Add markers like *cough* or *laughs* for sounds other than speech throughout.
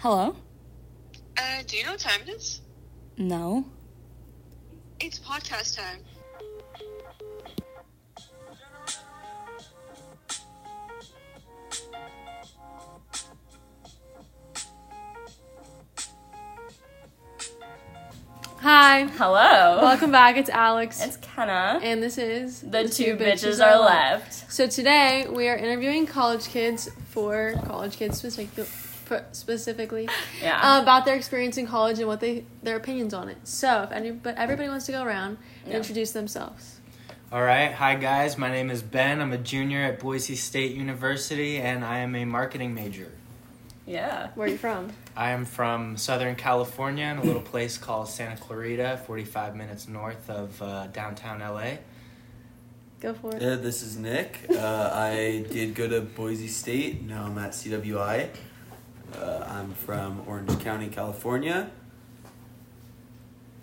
Hello? Uh, do you know what time it is? No. It's podcast time. Hi. Hello. Welcome back. It's Alex. It's Kenna. and this is The, two, bitches, are left. So today we are interviewing college kids for college kids specific, for- specifically Yeah. uh, about their experience in college and what they their opinions on it. So if any, but everybody wants to go around and Yeah. introduce themselves. All right. Hi, guys. My name is Ben. I'm a junior at Boise State University, and I am a marketing major. yeah. Where are you from? I am from Southern California in a little place called Santa Clarita, 45 minutes north of uh, downtown LA. Go for it. Yeah, this is Nick. Uh, I did go to Boise State. Now I'm at CWI. Uh, I'm from Orange County, California.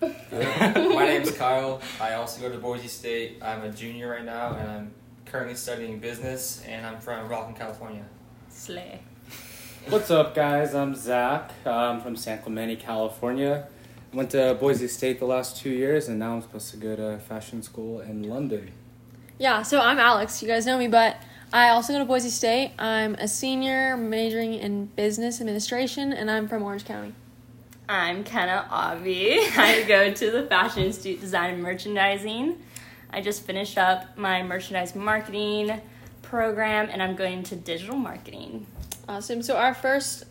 *laughs* My name's Kyle. I also go to Boise State. I'm a junior right now, and I'm currently studying business, and I'm from Rocklin, California. Slay. What's up, guys? I'm Zach. I'm from San Clemente, California. Went to Boise State the last two years, and now I'm supposed to go to fashion school in London. Yeah. So I'm Alex. You guys know me, but I also go to Boise State. I'm a senior majoring in business administration, and I'm from Orange County. I'm Kenna Avi. *laughs* I go to the Fashion Institute Design and Merchandising. I just finished up my merchandise marketing program and I'm going to digital marketing. Awesome. So our first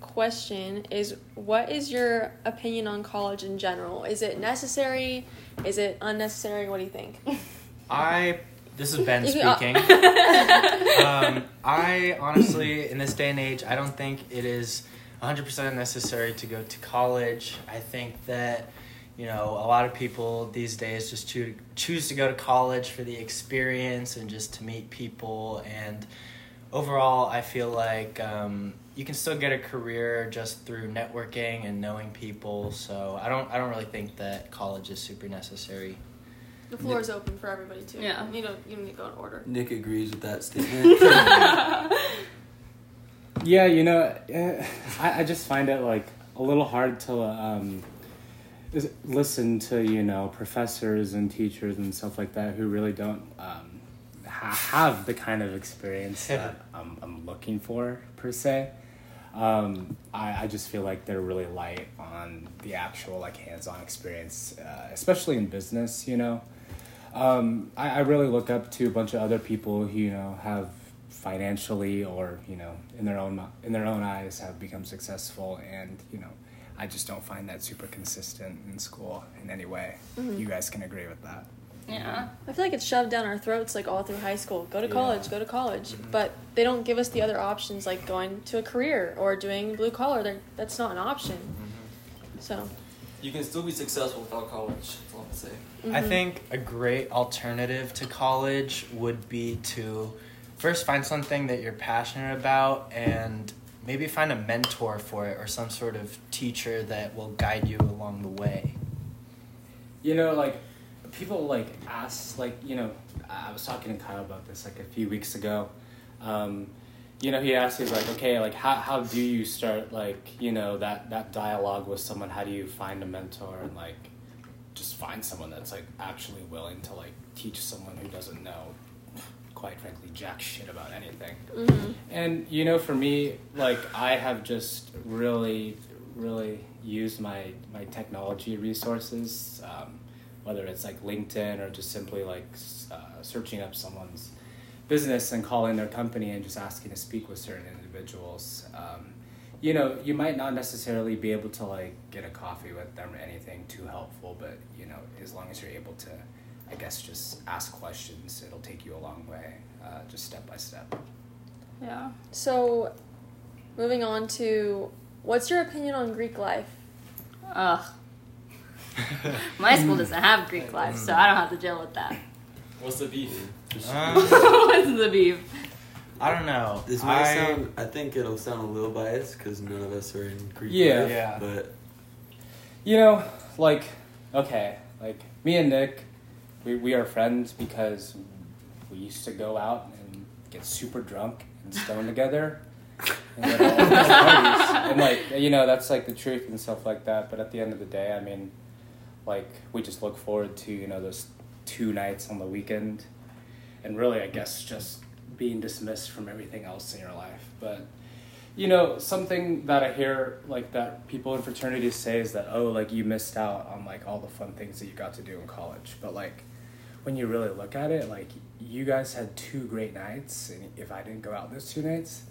question is what is your opinion on college in general? Is it necessary? Is it unnecessary? What do you think? *laughs* I. This is Ben *laughs* speaking. *laughs* um, I honestly, in this day and age, I don't think it is 100% necessary to go to college. I think that, you know, a lot of people these days just choo- choose to go to college for the experience and just to meet people. And overall, I feel like um, you can still get a career just through networking and knowing people. So I don't, I don't really think that college is super necessary. The floor is open for everybody too. Yeah. You don't you don't need to go in order. Nick agrees with that statement. *laughs* Yeah, you know, eh, I, I just find it like a little hard to um, listen to you know professors and teachers and stuff like that who really don't um, ha- have the kind of experience that I'm, I'm looking for per se. Um, I, I just feel like they're really light on the actual like hands-on experience, uh, especially in business. You know, um, I, I really look up to a bunch of other people who you know have financially or you know in their own in their own eyes have become successful, and you know I just don't find that super consistent in school in any way. Mm-hmm. You guys can agree with that. Yeah. I feel like it's shoved down our throats like all through high school. Go to Yeah. college, go to college. Mm-hmm. But they don't give us the other options like going to a career or doing blue collar. They're, that's not an option. Mm-hmm. So You can still be successful without college. That's all I say. I think a great alternative to college would be to first find something that you're passionate about and maybe find a mentor for it or some sort of teacher that will guide you along the way. You know, like people like ask, like you know, I was talking to Kyle about this like a few weeks ago. Um, you know, he asked, he's like, okay, like how how do you start like you know that that dialogue with someone? How do you find a mentor and like just find someone that's like actually willing to like teach someone who doesn't know, quite frankly, jack shit about anything. And you know, for me, like I have just really, really used my my technology resources, um, whether it's like LinkedIn or just simply like uh, searching up someone's business and calling their company and just asking to speak with certain individuals. Um, you know, you might not necessarily be able to like get a coffee with them or anything too helpful, but you know, as long as you're able to, I guess, just ask questions, it'll take you a long way, uh, just step by step. Yeah. so moving on to what's your opinion on Greek life? Ugh. *laughs* My school doesn't have Greek life, so I don't have to deal with that. What's the beef? Um, *laughs* What's the beef? I don't know. this might I, sound. I think it'll sound a little biased because none of us are in Greek Yeah. life, Yeah. But You know, like, okay, like me and Nick, we, we are friends because we used to go out and get super drunk and stone together *laughs* and go to all these parties. and like you know that's like the truth and stuff like that. But at the end of the day, I mean, like we just look forward to you know those two nights on the weekend, and really, I guess just being dismissed from everything else in your life. But you know, something that I hear like that people in fraternities say is that oh, like you missed out on like all the fun things that you got to do in college. But like when you really look at it, like you guys had two great nights, and if I didn't go out those two nights,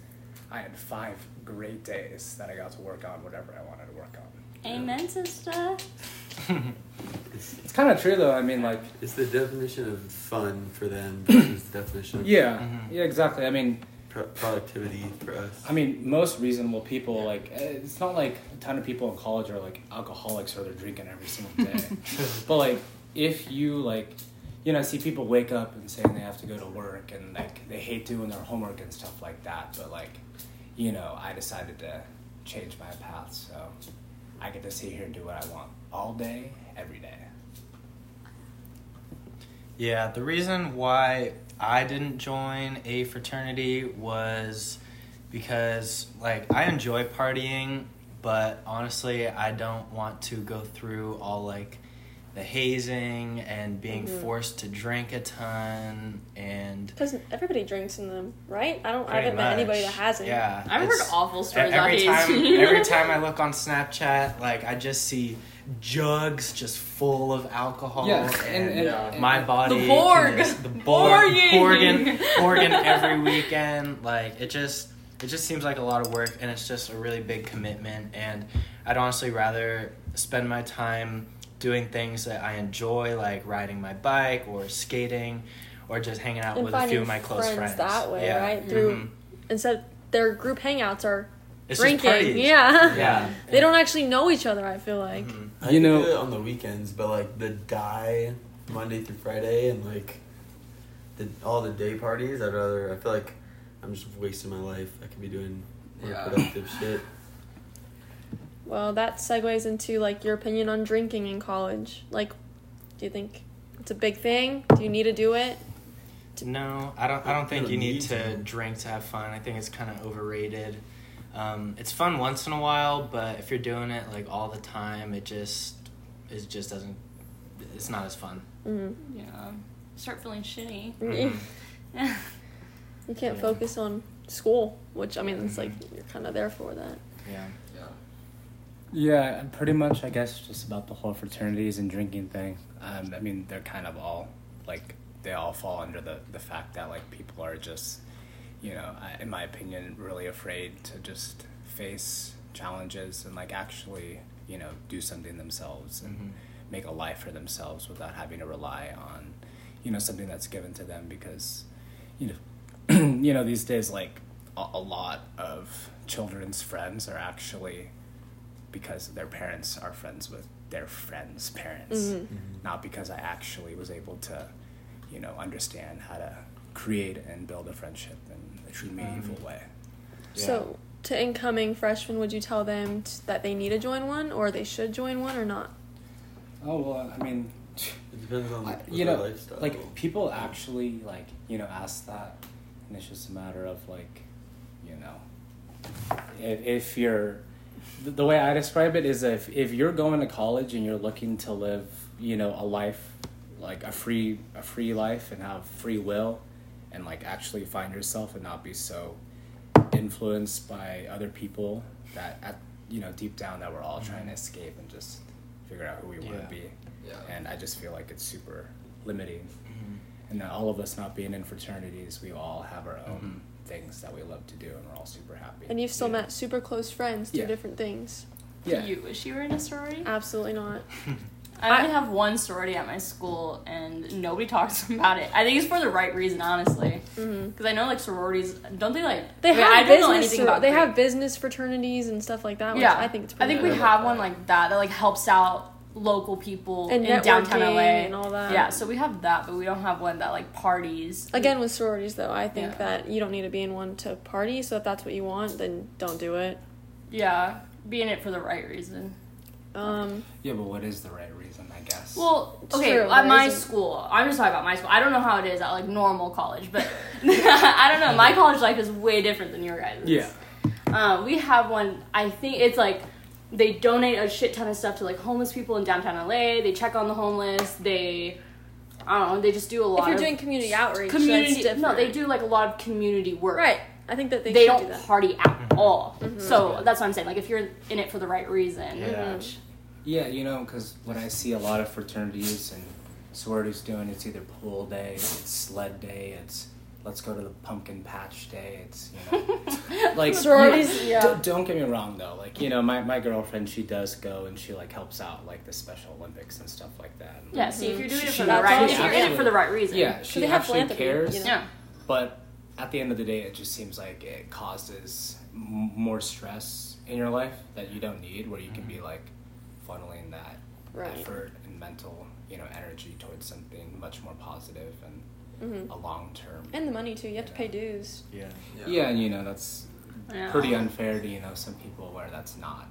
I had five great days that I got to work on whatever I wanted to work on. Amen, sister. *laughs* It's kind of true though. I mean, like It's the definition of fun for them versus the definition of yeah, Mhm. yeah, exactly. I mean, pro- productivity for us. I mean, most reasonable people like eh, it's not like a ton of people in college are like alcoholics or they're drinking every single day. *laughs* but like, if you like, you know, I see people wake up and saying they have to go to work and like they hate doing their homework and stuff like that. But like, you know, I decided to change my path, so I get to sit here and do what I want all day, every day. Yeah, the reason why I didn't join a fraternity was because like I enjoy partying, but honestly, I don't want to go through all like the hazing and being Mhm. forced to drink a ton and Because everybody drinks in them, right? I don't. I haven't met anybody that hasn't. Yeah, I've heard awful stories every time every time *laughs* I look on Snapchat, like I just see jugs just full of alcohol Yeah, and, and- and- Yeah. my body The can Borg. just- the *laughs* Borg Borging. Borging Borging *laughs* every weekend like it just it just seems like a lot of work and it's just a really big commitment and I'd honestly rather spend my time doing things that I enjoy like riding my bike or skating or just hanging out And with a few of my close friends friends that way, Yeah. right? Through Mhm. instead their group hangouts are It's drinking. parties. Yeah. Yeah. they don't actually know each other. I feel like. Mhm. I You you know- know, it on the weekends, but like the die Monday through Friday and like the all the day parties, I'd rather. I feel like I'm just wasting my life. I could be doing more Yeah. productive shit. Well, that segues into like your opinion on drinking in college. Like, do you think it's a big thing? Do you need to do it? No, I don't. I don't think you need need to to. drink to have fun. I think it's kind of overrated. Um, it's fun once in a while, but if you're doing it like all the time, it just it just doesn't. It's not as fun. Mm. yeah. Start feeling shitty. Mhm. *laughs* You can't Yeah. focus on school, which I mean, it's like you're kind of there for that. Yeah. Yeah. Yeah, and pretty much, I guess, just about the whole fraternities and drinking thing. Um, I mean, they're kind of all like they all fall under the the fact that like people are just, you know, I- in my opinion, really afraid to just face challenges and like actually, you know, do something themselves and Mhm. make a life for themselves without having to rely on, you know, something that's given to them because, you know, *clears throat* you know, these days like a, a lot of children's friends are actually because their parents are friends with their friends' parents, Mhm. not because I actually was able to, you know, understand how to create and build a friendship in a true um, meaningful way. Yeah. So, to incoming freshmen, would you tell them t- that they need to join one, or they should join one, or not? Oh well, I mean, It depends on I- you know, lifestyle. like people actually like you know ask that, and it's just a matter of like, you know, if, if you're, the, the way I describe it is if if you're going to college and you're looking to live, you know, a life like a free a free life and have free will, and like actually find yourself and not be so influenced by other people that at you know deep down that we're all trying to escape and just figure out who we want to be Yeah. and I just feel like it's super limiting. Mhm. And that all of us not being in fraternities, we all have our own Mhm. things that we love to do, and we're all super happy. And you've still Yeah. met super close friends through Yeah. different things. Yeah. Do you wish you were in a sorority? Absolutely not. *laughs* I only have one sorority at my school, and nobody *laughs* talks about it. I think it's for the right reason, honestly. Because I know like sororities, don't they like? They I mean, have I don't know business. anything sor- about they Greek. have business fraternities and stuff like that. Which yeah, I think it's. I Pretty think we cool. have one like that that like helps out local people And in downtown LA and all that. Yeah, so we have that, but we don't have one that like parties. Again, with sororities, though, I think Yeah. that you don't need to be in one to party. So if that's what you want, then don't do it. Yeah, be in it for the right reason. Um, Yeah, but what is the right reason? I guess. Well, It's okay, true, at my school, I'm just talking about my school. I don't know how it is at like normal college, but *laughs* *laughs* I don't know. My college life is way different than your guys'. yeah. Uh, we have one. I think it's like they donate a shit ton of stuff to like homeless people in downtown LA. They check on the homeless. They, I don't know. They just do a lot. If you're of doing community outreach, community, that's different. no, they do like a lot of community work. Right. I think that they, They, should don't do that. Mm-hmm. party at all. So that's what I'm saying. Like if you're in it for the right reason. Yeah. which- Yeah, you know, because what I see a lot of fraternities and sororities doing, it's either pool day, it's sled day, it's let's go to the pumpkin patch day. It's you know, *laughs* like Sororities, you- yeah. Don't, don't get me wrong though. Like you know, my, my girlfriend, she does go and she like helps out like the Special Olympics and stuff like that. Yeah. See if you're doing it for the right. awesome. If you're in it for the right reason. Yeah, she they actually philanthropy, cares. you know? Yeah. But at the end of the day, it just seems like it causes m- more stress in your life that you don't need, where you can be like funneling that Right. effort and mental, you know, energy towards something much more positive and Mhm. a long term. And the money too. You have to pay dues. Yeah. Yeah, and you know that's Yeah. pretty unfair to you know some people where that's not.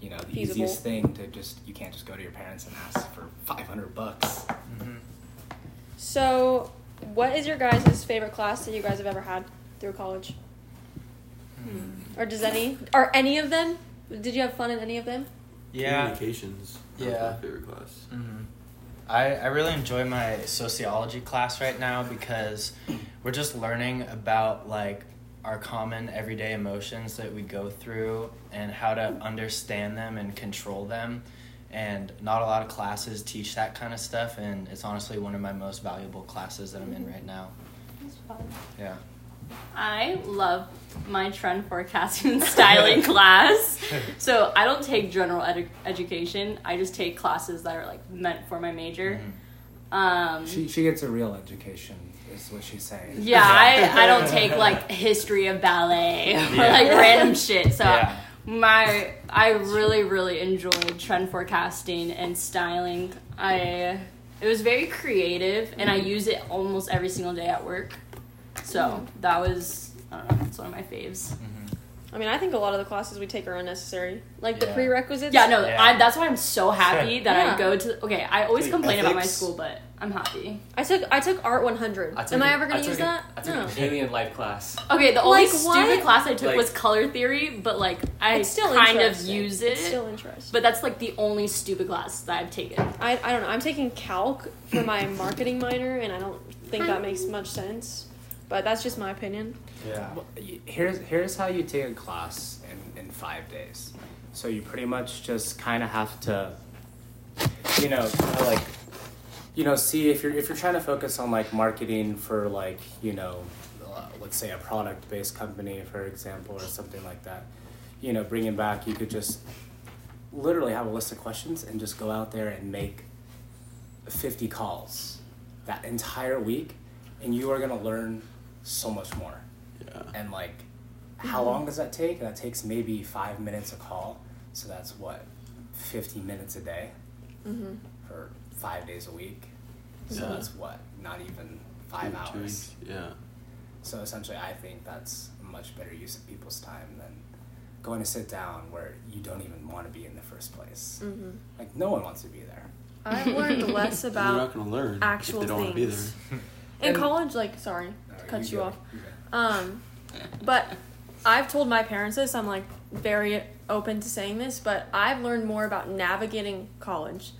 You know, the Feasible. easiest thing to just you can't just go to your parents and ask for five hundred bucks. Mhm. So, what is your guys' favorite class that you guys have ever had through college? Hmm. Or does any? Are any of them? Did you have fun in any of them? Yeah. Communications. That was Yeah. my favorite class. hmm I, I really enjoy my sociology class right now because we're just learning about like our common everyday emotions that we go through and how to understand them and control them. And not a lot of classes teach that kind of stuff, and it's honestly one of my most valuable classes that I'm in right now. That's fun. Yeah. I love my trend forecasting and *laughs* styling *laughs* class. *laughs* So I don't take general edu- education. I just take classes that are like meant for my major. Mhm. Um, She she gets a real education, is what she's saying. yeah, I, I don't take like history of ballet or Yeah. like random shit. So Yeah. my I really really enjoyed trend forecasting and styling. I it was very creative and I use it almost every single day at work. So that was I don't know, it's one of my faves. Mhm. I mean, I think a lot of the classes we take are unnecessary. Like the Yeah. prerequisites. Yeah, no, Yeah. I, that's why I'm so happy that Yeah. I go to. Okay, I always Take complain about my ethics. school, but I'm happy. I took I took Art 100. I took Am I a- ever gonna took use a- that? I took no. an alien life class. Okay, the only Like, stupid what? class I took Like- was color theory, but like I It's still kind of interesting. use it. It's still interesting. but that's like the only stupid class that I've taken. I, I don't know. I'm taking calc for my marketing minor, and I don't think that makes much sense. But that's just my opinion. Yeah. Well, Here's here's how you take a class in, in five days. So you pretty much just kind of have to, you know, like, you know, see if you're if you're trying to focus on like marketing for like you know, uh, let's say a product based company for example or something like that. You know, bringing back you could just literally have a list of questions and just go out there and make 50 calls that entire week and you are going to learn so much more Yeah. and like how long does that take that takes maybe five minutes a call so that's what 50 minutes a day Mm-hmm. for five days a week so Yeah. that's what not even five Two hours weeks. Yeah. so essentially i think that's a much better use of people's time than going to sit down where you don't even want to be in the first place Mm-hmm. like no one wants to be there I've learned *laughs* less They're about not going to learn actual if they don't want to be there. things. *laughs* in And- college. Like, sorry, No, to cut you, go. off. You. Um, but I've told my parents this. I'm like very open to saying this, but I've learned more about navigating college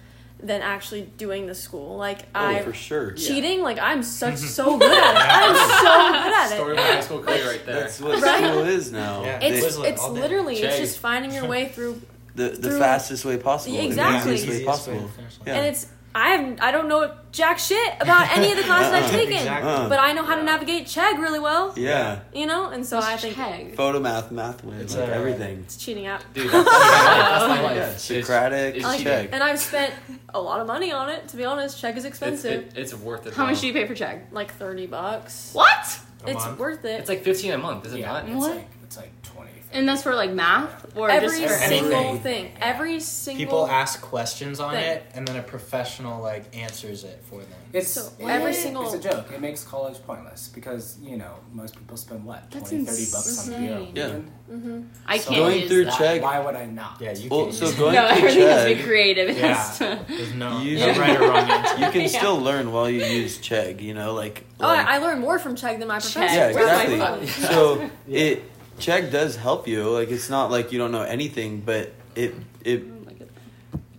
than actually doing the school. Like Oh, I for sure. cheating. Like I'm such *laughs* so good at it. I'm so good at Story it. of my high school career right there. That's what Right? school is now. Yeah. They- It's Twizzle it's literally it's just finding your way through, the the through- fastest way possible. and the Exactly. easiest way Easiest way to possible. Yeah. and it's I have I don't know jack shit about any of the classes I've *laughs* taken, Exactly. But I know how to navigate Chegg really well. yeah. You know, and so I think Chegg. Photomath, math wins, It's like a- everything. it's cheating out. Dude, that's, that's my life. Yeah, It's- Socratic, it's I like cheating. And I've spent a lot of money on it. To be honest, Chegg is It's, expensive. it, it's worth it. How much do you pay for Chegg? like thirty bucks. What? A it's month? worth it. It's like fifteen a month, is it yeah, not? it's What? like it's like 20 And that's for like math or every just for single anything? thing. Every single People ask questions on thing. it, and then a professional like answers it for them. It's So it- every it's single- a joke. It makes college pointless because you know most people spend what That's 20, 30 bucks on beer. a insane. Yeah. weekend? hmm I So can't Going use through that. Chegg- Why would I not? Yeah, you Well, can. so use it. going no, through everything has to be creative. It Yeah. has *laughs* to- There's no, You- no right or wrong answer. you can *laughs* Yeah. still learn while you use Chegg. You know, like, Oh, like I, I learned more from Chegg than my professor. Yeah, exactly. So *laughs* it Chegg does help you. Like it's not like you don't know anything, but it it Oh my goodness.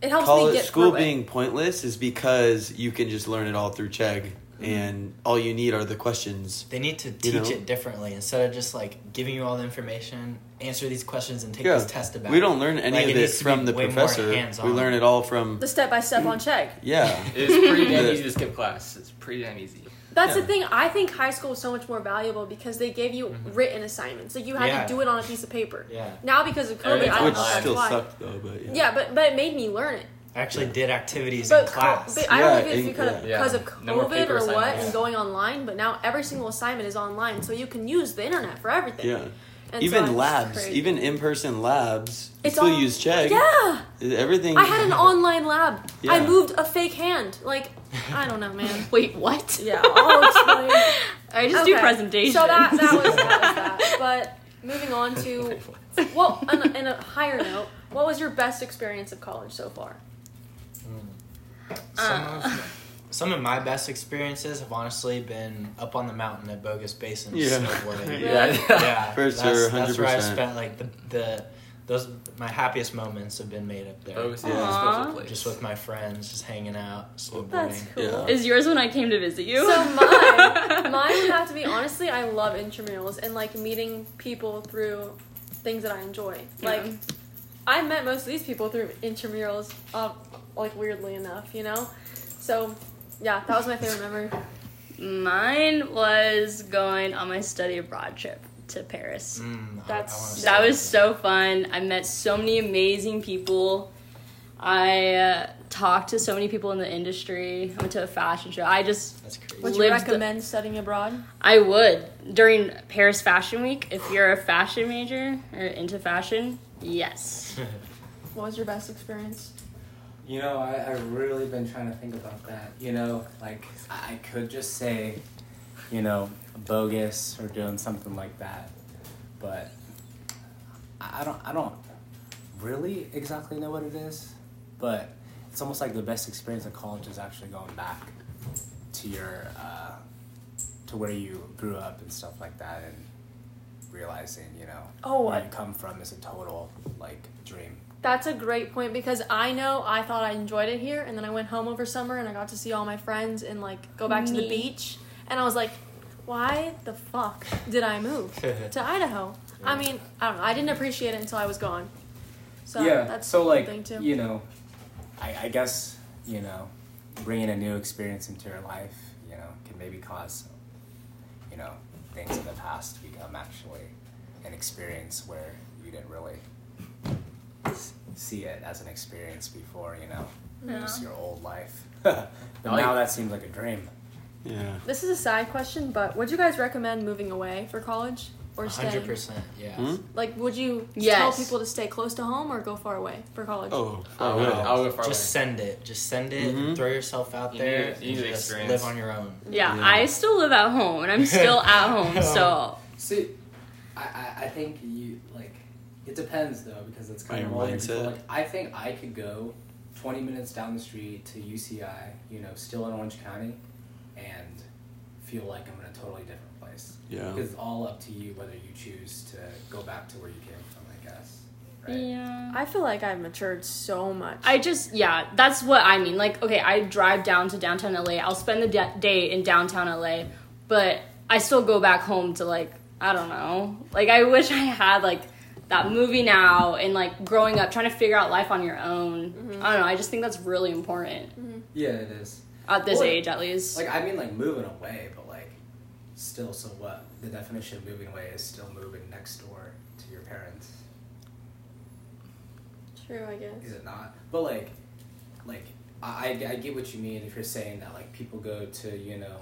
It helps college me get school being it. pointless is because you can just learn it all through Chegg, mm-hmm. and all you need are the questions. They need to You teach know? it differently instead of just like giving you all the information, answer these questions, and take Yeah. this test about. We don't learn any Like, of it it needs to be from the way more professor. We learn it all from the step by step on Chegg. yeah. It's pretty damn easy to skip class. It's pretty damn easy. That's Yeah. the thing. I think high school was so much more valuable because they gave you written assignments. Like you had Mm-hmm. Yeah. to do it on a piece of paper. Yeah, Now because of COVID, Everything's I don't Which know that's still why. sucked though, but yeah. Yeah, but but it made me learn it. I actually did activities But, in co- class. but I Yeah, don't know if it's because, yeah. because of COVID paper or what assignments. and going online, but now every single assignment is online, so you can use the internet for everything. Yeah. And even it's labs, even in person labs, you It's still all- use Chegg. Yeah, Everything. I had an *laughs* online lab. I moved a fake hand. Like *laughs* I don't know, man. Wait, what? Yeah, I'll explain. *laughs* I just do Okay, presentations. So that that was that was *laughs* that. But moving on to well, on a, in a higher note, what was your best experience of college so far? Some, Uh. of, some of my best experiences have honestly been up on the mountain at Bogus Basin Yeah. snowboarding. Yeah. yeah, For that's, sure, That's where I spent like the the those my happiest moments have been made up there. Oh, Yeah. a Aw. special place. Just with my friends, just hanging out, snowboarding. That's cool. Yeah. Is yours when I came to visit you? So mine, *laughs* mine would have to be honestly. I love intramurals and like meeting people through things that I enjoy. Like Yeah. I met most of these people through intramurals. Uh, like weirdly enough, you know. So yeah, that was my favorite memory. Mine was going on my study abroad trip to Paris. Mm, That's- I wanna That say was so fun. I met so many amazing people. I uh, talked to so many people in the industry. I went to a fashion show. I just, That's crazy. Would you Lived the- recommend studying abroad? I would during Paris Fashion Week. If you're a fashion major or into fashion, yes. *laughs* What was your best experience? You know, I, I've really been trying to think about that. You know, like, I I could just say, you know, bogus or doing something like that. But I I don't, I don't really exactly know what it is. But it's almost like the best experience of college is actually going back to your, uh, to where you grew up and stuff like that and realizing, you know, Oh, where I- you come from is a total, like, dream. That's a great point because I know I thought I enjoyed it here, and then I went home over summer and I got to see all my friends and like go back to the beach, and I was like, why the fuck did I move *laughs* to Idaho? I mean, I don't know. I didn't appreciate it until I was gone. So yeah. that's so like thing too. you know, I, I guess you know, bringing a new experience into your life, you know, can maybe cause, you know, things in the past to become actually an experience where you didn't really see it as an experience before, you know, Yeah. just your old life. *laughs* but I like- now that seems like a dream. Yeah. This is a side question, but would you guys recommend moving away for college or staying? hundred percent. Yeah. Hmm? Like, would you tell people to stay close to home or go far away for college? Oh, I'll, oh, go, yeah. I'll go far Just away. send it. Just send it. Mhm. Throw yourself out You there. need- you need and the just experience. live on your own. Yeah, Yeah. I still live at home and I'm still *laughs* at home, so *laughs* See, I, I, I think you like it depends though because it's kind On of your all your mindset. control. Like I think I could go twenty minutes down the street to UCI, you know, still in Orange County, and feel like I'm in a totally different place. Yeah. Because it's all up to you whether you choose to go back to where you came from. I guess. Right. yeah. I feel like I've matured so much. I just yeah, that's what I mean. Like, okay, I drive down to downtown LA. I'll spend the da- day in downtown LA, but I still go back home to like I don't know. Like, I wish I had like that movie now and like growing up trying to figure out life on your own. Mm-hmm. I don't know. I just think that's really important mm-hmm. Yeah, it is. At this Well, age, at least. Like I mean, like moving away, but like still. So what? The definition of moving away is still moving next door to your parents. True, I guess. Is it not? But like, like I, I I get what you mean if you're saying that like people go to you know,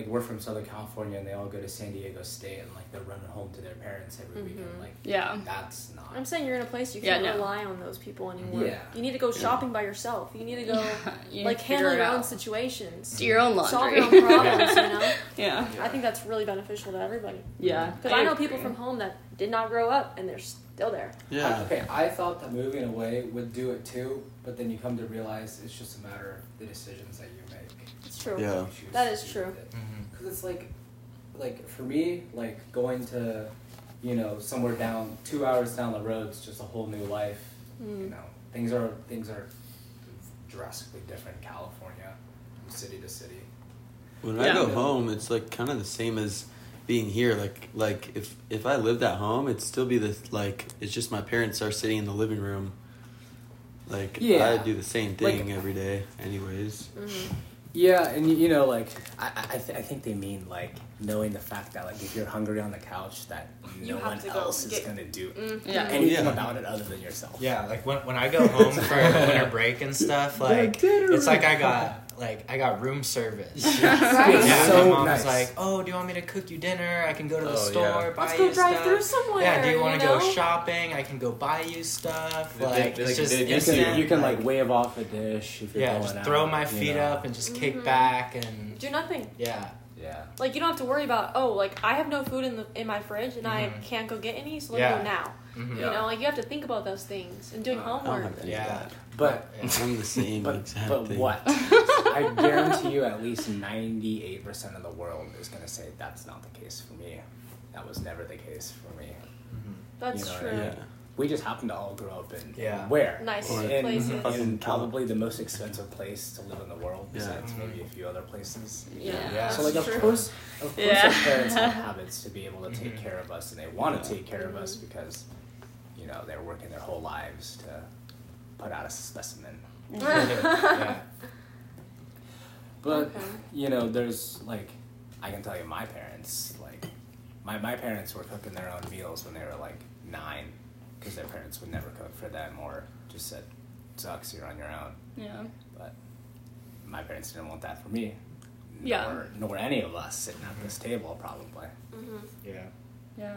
like we're from Southern California and they all go to San Diego State and like they're running home to their parents every mm-hmm. weekend. Like yeah. that's not. I'm saying you're in a place you can't no. rely on those people anymore. Yeah. You need to go shopping by yourself. You need to go *laughs* You like handle it your own situations. Do your own life. Solve your own problems, you *laughs* know? yeah. I think that's really beneficial to everybody. Yeah. Because I know people from home that did not grow up and they're still there. Yeah. Okay, I thought that moving away would do it too, but then you come to realize it's just a matter of the decisions that you make. It's true. Yeah. You choose That to is do true. with it. Because it's like, like for me, like going to you know, somewhere down two hours down the road, it's just a whole new life. Mm. You know, things are things are drastically different in California, from city to city. When Yeah. I go home, it's like kind of the same as being here. Like like if if I lived at home, it'd still be the like it's just my parents are sitting in the living room. Like Yeah. I do the same thing Like- every day, anyways. Yeah, and you, you know, like I, I, I th- I think they mean like knowing the fact that like if you're hungry on the couch, that You no have one to go else is get- gonna do Mm. Yeah. anything yeah. about it other than yourself. Yeah, like when, when I go home for winter break and stuff, *laughs* like it's like I got like I got room service. *laughs* Right. Yeah, so my mom nice. was like, "Oh, do you want me to cook you dinner? I can go to the Oh, store, yeah. buy Let's you go drive stuff. through somewhere. Yeah, do you want to know? go shopping? I can go buy you stuff. They- Like they- it's like, just they- You instant, can, you can like wave off a dish if you're yeah, going just out, throw my feet know. up and just kick Mhm. back and Do nothing. yeah, Yeah. Like you don't have to worry about oh like I have no food in the in my fridge and I Mhm. can't go get any so let Yeah. me go now. Mhm. You know like you have to think about those things and doing Uh, homework. have to do Yeah. That. But Yeah. I'm the same *laughs* but, exact but thing. what? I guarantee you, at least ninety eight percent of the world is gonna say that's not the case for me. That was never the case for me. That's You know what I true. mean? Yeah. We just happen to all grow up in Yeah. where Nice Or- in, places. in probably the most expensive place to live in the world, besides Mhm. maybe a few other places. Yeah. Yeah. So like, of True. course, of course, Yeah. our parents have *laughs* habits to be able to take Mhm. care of us, and they want Yeah. to take care of us because, you know, they're working their whole lives to put out a specimen. *laughs* yeah. But Okay. you know, there's like, I can tell you, my parents like, my my parents were cooking their own meals when they were like nine, because their parents would never cook for them or just said, "Sucks, you're on your own." Yeah. But my parents didn't want that for me. Yeah. Nor, nor any of us sitting at this table, probably. Mhm. yeah. Yeah.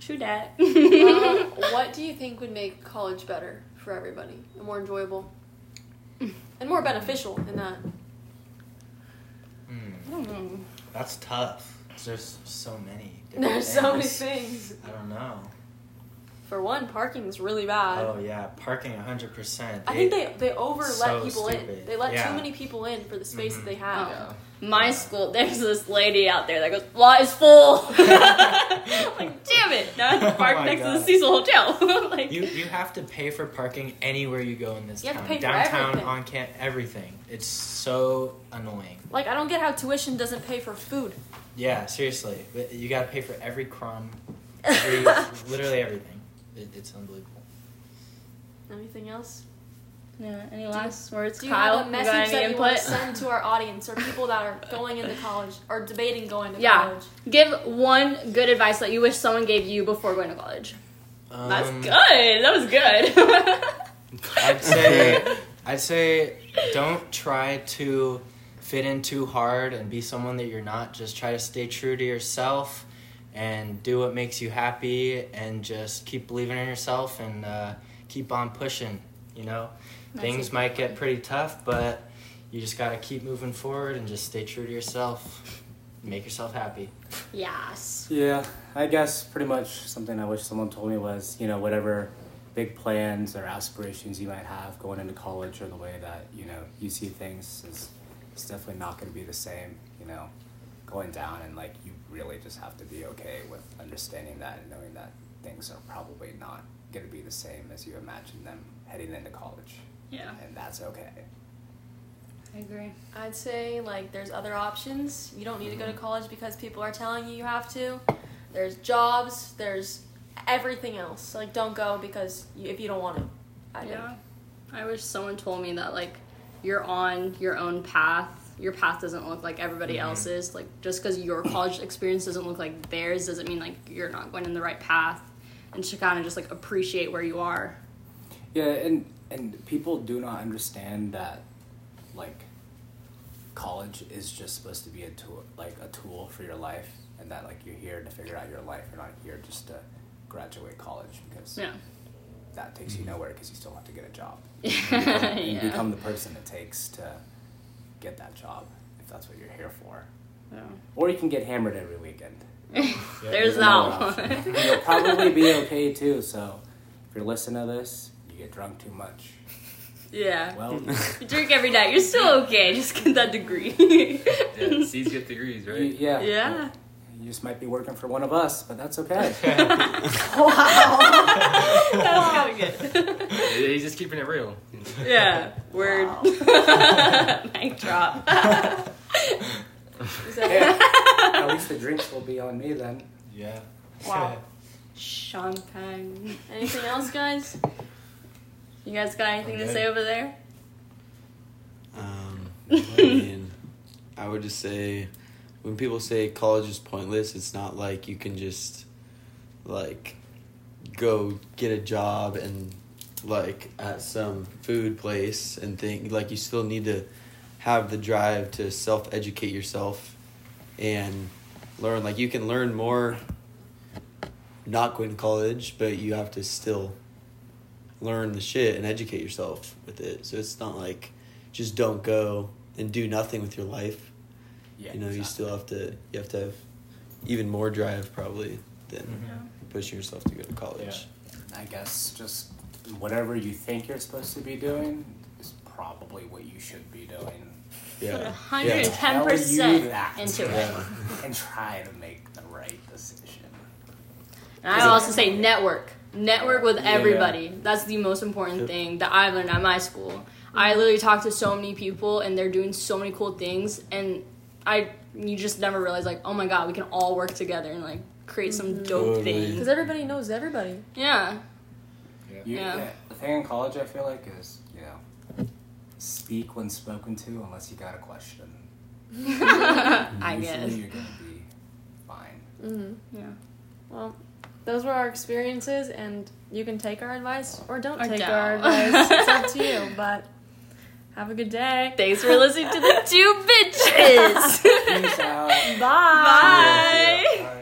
True that. um, *laughs* what do you think would make college better for everybody and more enjoyable and more beneficial in that? Mm. I. That's tough. 'cause There's so many. different There's so many things. things. I don't know. For one, parking's really bad. Oh yeah, parking hundred percent. I think they they over let So people in. stupid. They let Yeah. too many people in for the space Mhm. that they have. Oh. My school, there's this lady out there that goes, lot is full. *laughs* like, damn it. Now I have to Oh park my next to the Cecil Hotel. *laughs* like, You you have to pay for parking anywhere you go in this You have town. to pay for Downtown, everything. on camp, everything. It's so annoying. Like I don't get how tuition doesn't pay for food. Yeah, seriously. But You got to pay for every crumb, *laughs* every, literally everything. It, it's unbelievable. Anything else? Yeah, any last words, Do you have a message got that any you want to send to our audience or people that are going into college or debating going to Yeah. college? Give one good advice that you wish someone gave you before going to college. That's Um, good. That was good. *laughs* I'd say I'd say don't try to fit in too hard and be someone that you're not. Just try to stay true to yourself and do what makes you happy and just keep believing in yourself and uh, keep on pushing. You know, That's things it. might get pretty tough, but you just gotta keep moving forward and just stay true to yourself. Make yourself happy. yes. Yeah, I guess pretty much something I wish someone told me was, you know, whatever big plans or aspirations you might have going into college or the way that, you know, you see things is it's definitely not going to be the same, you know, going down and like you really just have to be okay with understanding that and knowing that things are probably not going to be the same as you imagine them heading into college. Yeah, And that's okay. I agree. I'd say like there's other options. You don't need to go to college because people are telling you you have to. There's jobs. There's everything else. Like don't go because you, if you don't want to. I think. Yeah. I wish someone told me that like you're on your own path. Your path doesn't look like everybody Mhm. else's. Like just because your college experience doesn't look like theirs doesn't mean like you're not going in the right path. And to kind of just like appreciate where you are. Yeah, and and people do not understand that like college is just supposed to be a tool like a tool for your life and that like you're here to figure out your life. You're not here just to graduate college because Yeah. that takes you mm-hmm. nowhere because you still have to get a job. *laughs* yeah. and become the person it takes to get that job if that's what you're here for. Yeah. Or you can get hammered every weekend. *laughs* There's another that one. You'll probably be okay too, so if you're listening to this, you get drunk too much. yeah. Well, *laughs* You drink every night. You're still okay. *laughs* Just get that degree. *laughs* Yeah, C's get degrees, you, right? yeah. yeah. you just might be working for one of us, but that's okay. wow. that's kind of good. He's just keeping it real. yeah. Word. Mic drop. Is that Yeah. At least the drinks will be on me then. Yeah. Wow. Champagne. anything else, guys? You guys got anything to say over there? Um, *laughs* I mean, I would just say when people say college is pointless, it's not like you can just like go get a job and like at some food place and think like you still need to have the drive to self educate yourself and learn like you can learn more not going to college but you have to still learn the shit and educate yourself with it so it's not like just don't go and do nothing with your life Yeah. you know you still have to you have to have even more drive probably than mm-hmm. pushing yourself to go to college I guess just whatever you think you're supposed to be doing is probably what you should be doing. yeah Hundred yeah. and ten Tell you percent that. into it. yeah And try to make the right decision. And I also say network. Network with Yeah. everybody. That's the most important thing that I learned at my school. I literally talked to so many people and they're doing so many cool things and I you just never realize like, oh my god, we can all work together and like create some dope Totally. things. Because everybody knows everybody. Yeah. You, Yeah. yeah. The thing in college, I feel like, is you know, speak when spoken to, unless you got a question. *laughs* I Usually guess. you're gonna be fine. Mm-hmm. Yeah. Well, those were our experiences, and you can take our advice or don't Or take don't. our advice. it's up to you. *laughs* But have a good day. Thanks for listening to the *laughs* two bitches. Peace out. Bye. Bye.